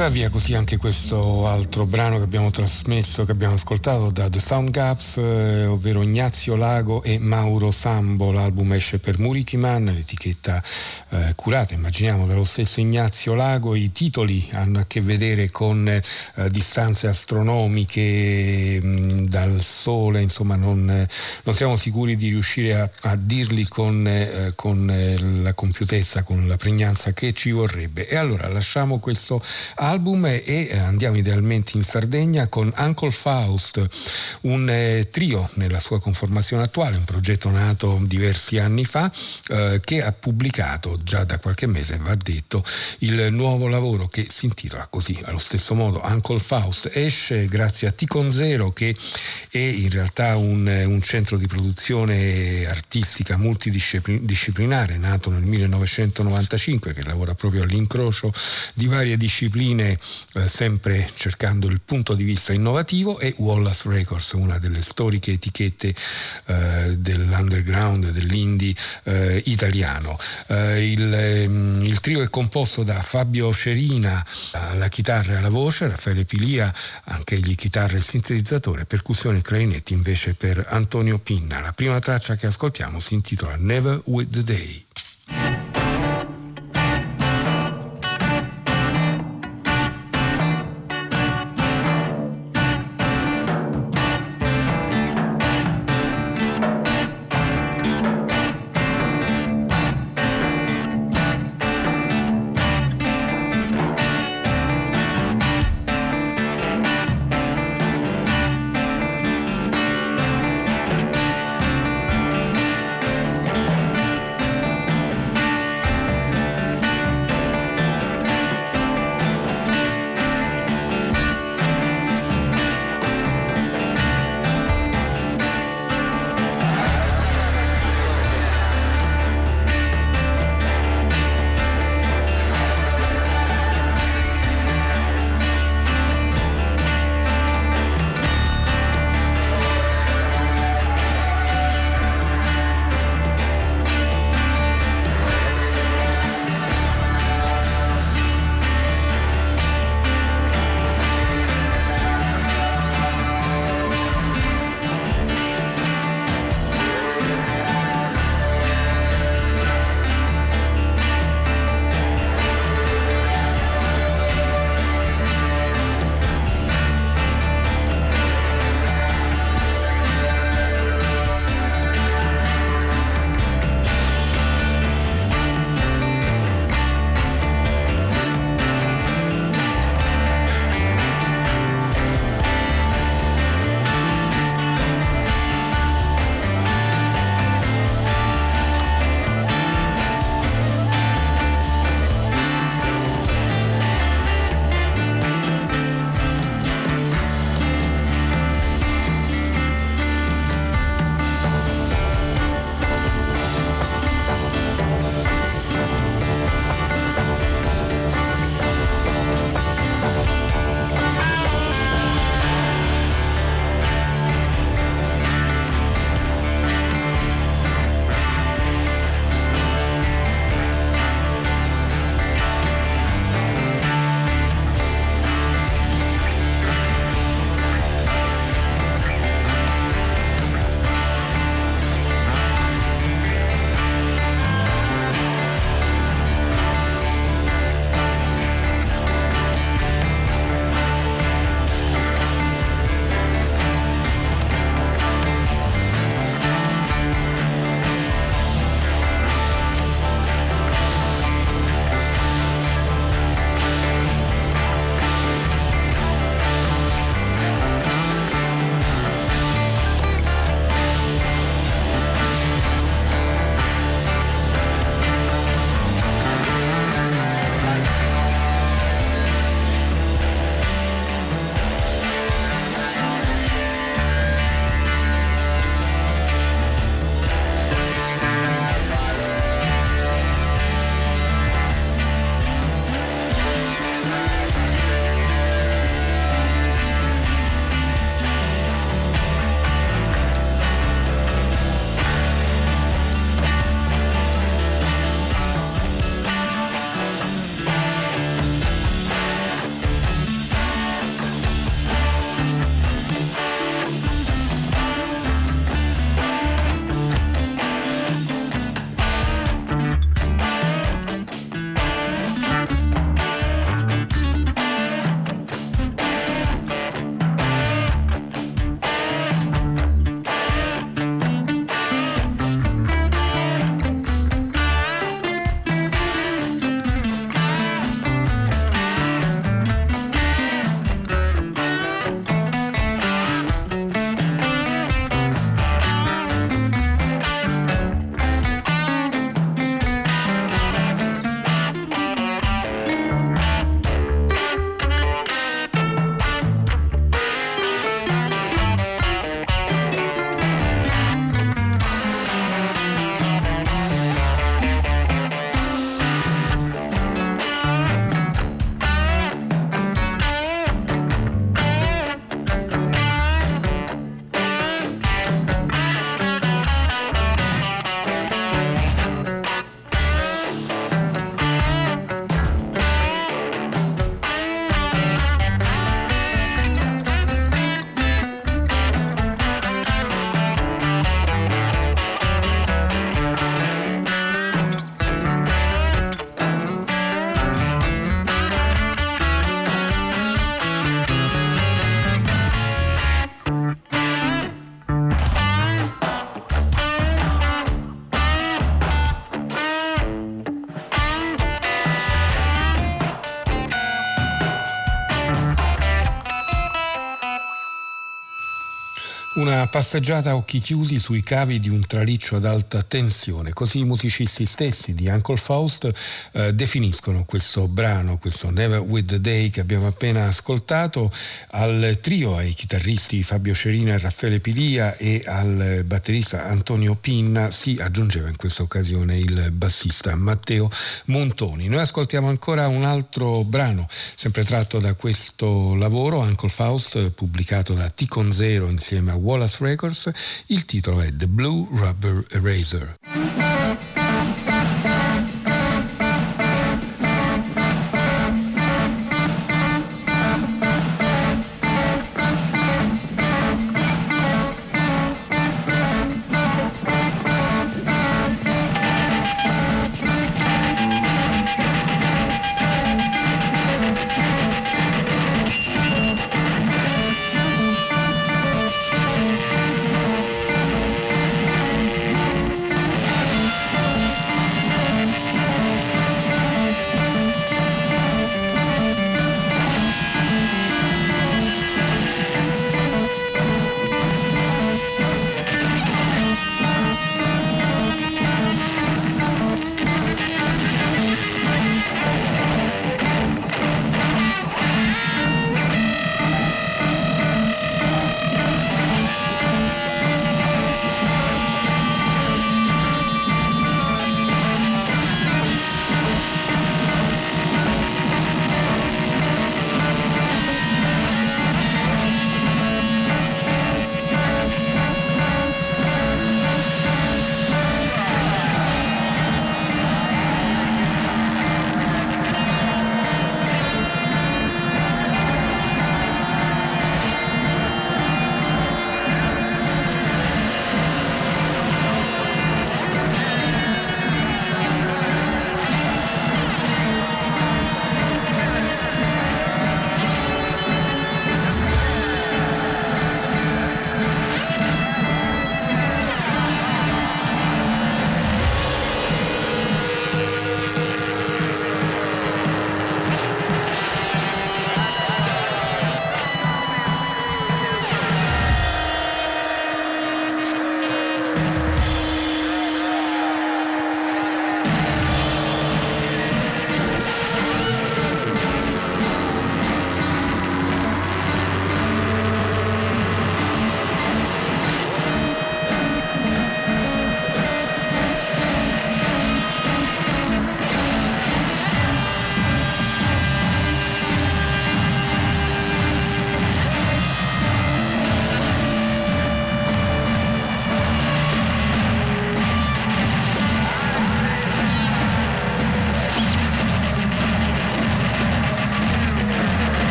E va via così anche questo altro brano che abbiamo trasmesso, che abbiamo ascoltato da The Sound Gaps, eh, ovvero Ignazio Lago e Mauro Sambo. L'album esce per Murikiman, l'etichetta curata, immaginiamo, dallo stesso Ignazio Lago. I titoli hanno a che vedere con eh, distanze astronomiche mh, dal Sole, insomma non, eh, non, siamo sicuri di riuscire a, a dirli con, eh, con eh, la compiutezza, con la pregnanza che ci vorrebbe. E allora lasciamo questo album e andiamo idealmente in Sardegna con Uncle Faust, un eh, trio nella sua conformazione attuale, un progetto nato diversi anni fa eh, che ha pubblicato già da qualche mese, va detto, il nuovo lavoro che si intitola così, allo stesso modo Uncle Faust. Esce grazie a Ticon Zero che è in realtà un, un centro di produzione artistica multidisciplinare nato nel 1995 che lavora proprio all'incrocio di varie discipline eh, sempre cercando il punto di vista innovativo e Wallace Records, una delle storiche etichette eh, dell'underground, dell'indie eh, italiano. Eh, il, ehm, il, trio è composto da Fabio Cerina alla chitarra e alla voce, Raffaele Pilia, anche egli chitarra e sintetizzatore, percussioni e clarinetti invece per Antonio Pinna. La prima traccia che ascoltiamo si intitola Never With the Day. Passeggiata a occhi chiusi sui cavi di un traliccio ad alta tensione, così i musicisti stessi di Uncle Faust eh, definiscono questo brano, questo Never With The Day che abbiamo appena ascoltato, al trio, ai chitarristi Fabio Cerina e Raffaele Pilia e al batterista Antonio Pinna si aggiungeva in questa occasione il bassista Matteo Montoni. Noi ascoltiamo ancora un altro brano, sempre tratto da questo lavoro, Uncle Faust, pubblicato da Ticon Zero insieme a Wallace Records. Il titolo è The Blue Rubber Eraser.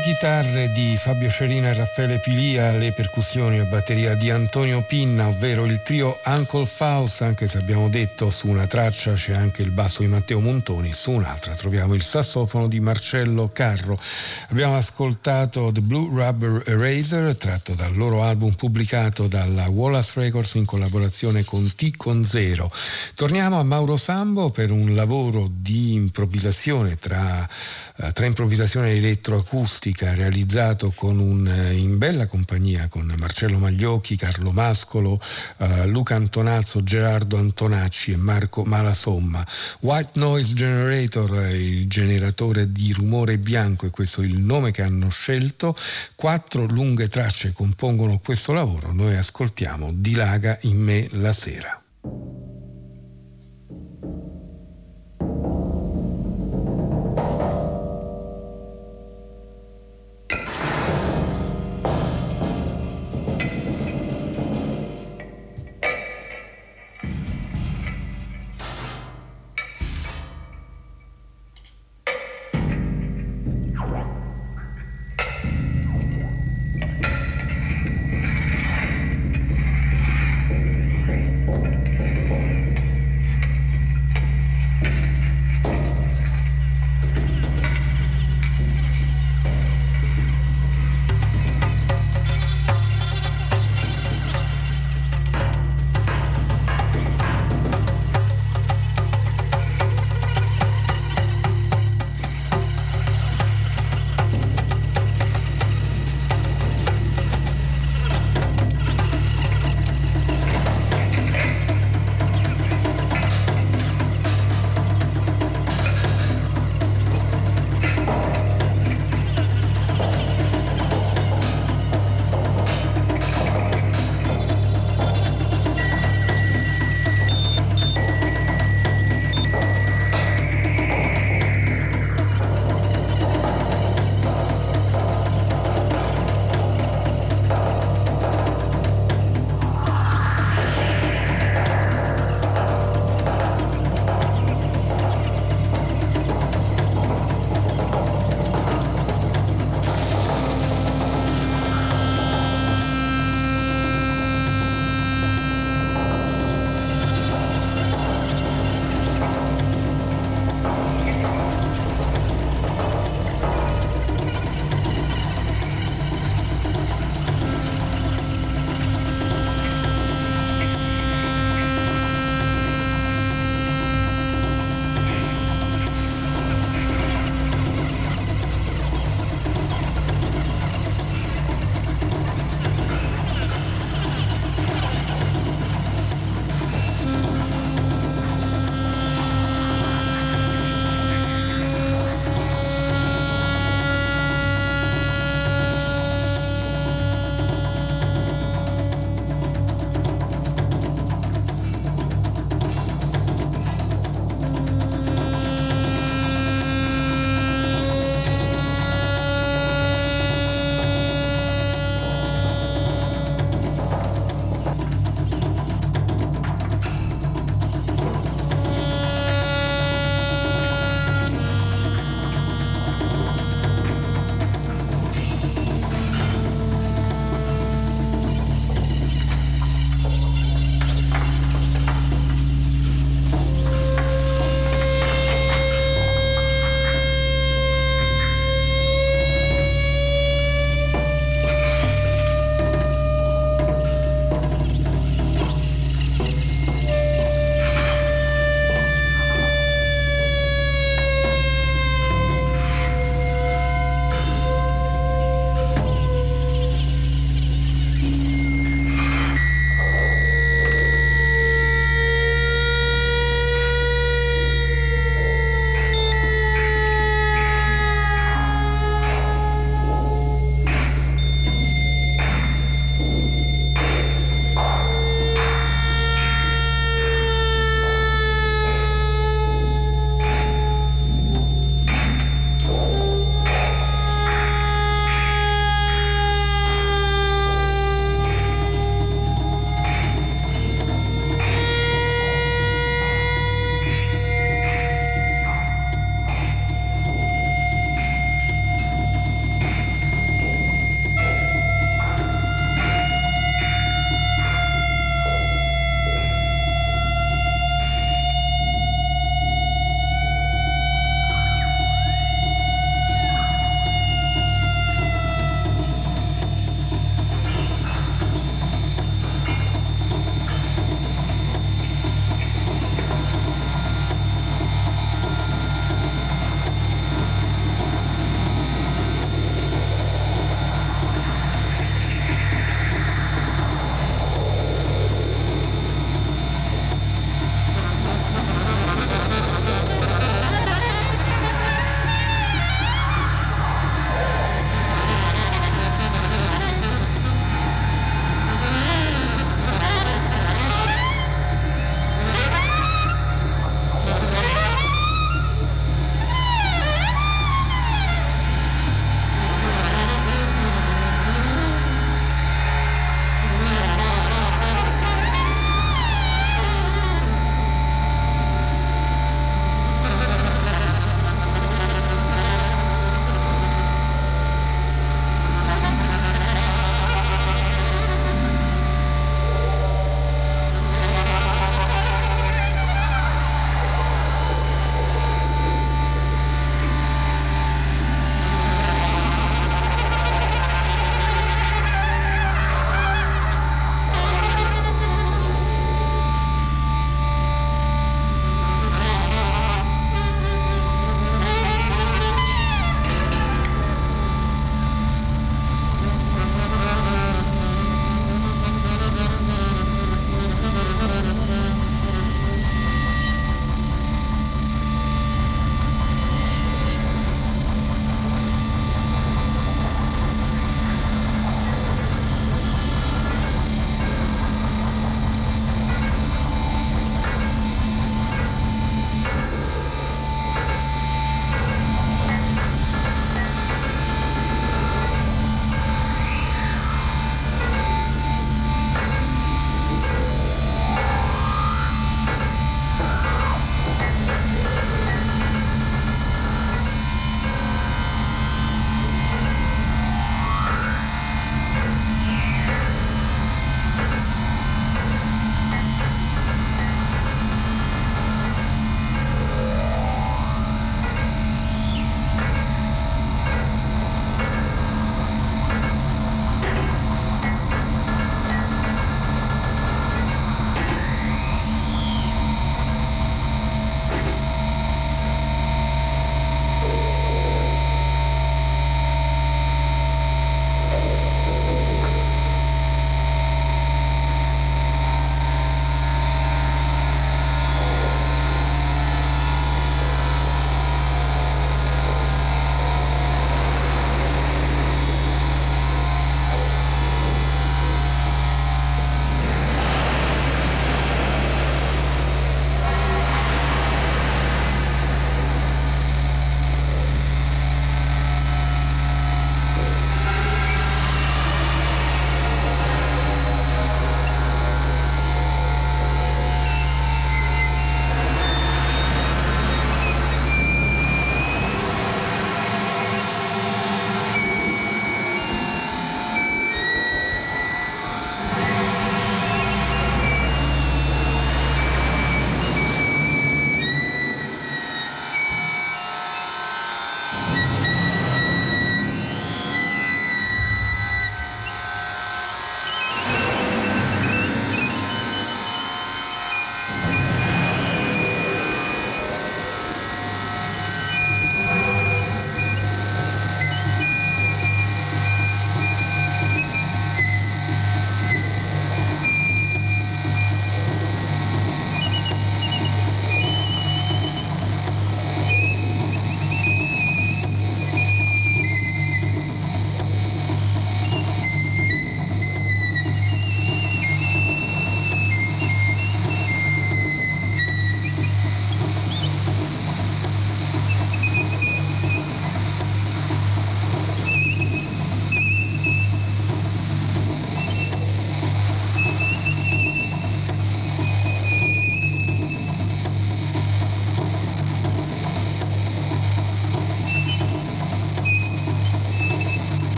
Chitarre di Fabio Cerina e Raffaele Pilia, le percussioni e batteria di Antonio Pinna, ovvero il trio Uncle Faust, anche se abbiamo detto su una traccia c'è anche il basso di Matteo Montoni, su un'altra troviamo il sassofono di Marcello Carro. Abbiamo ascoltato The Blue Rubber Eraser, tratto dal loro album pubblicato dalla Wallace Records in collaborazione con T con Zero. Torniamo a Mauro Sambo per un lavoro di improvvisazione tra, eh, tra improvvisazione elettroacustica realizzato con un, eh, in bella compagnia con Marcello Magliocchi, Carlo Mascolo, eh, Luca Antonazzo, Gerardo Antonacci e Marco Malasomma. White Noise Generator, il generatore di rumore bianco, e questo è il nome che hanno scelto. Quattro lunghe tracce compongono questo lavoro. Noi ascoltiamo Dilaga in me la sera.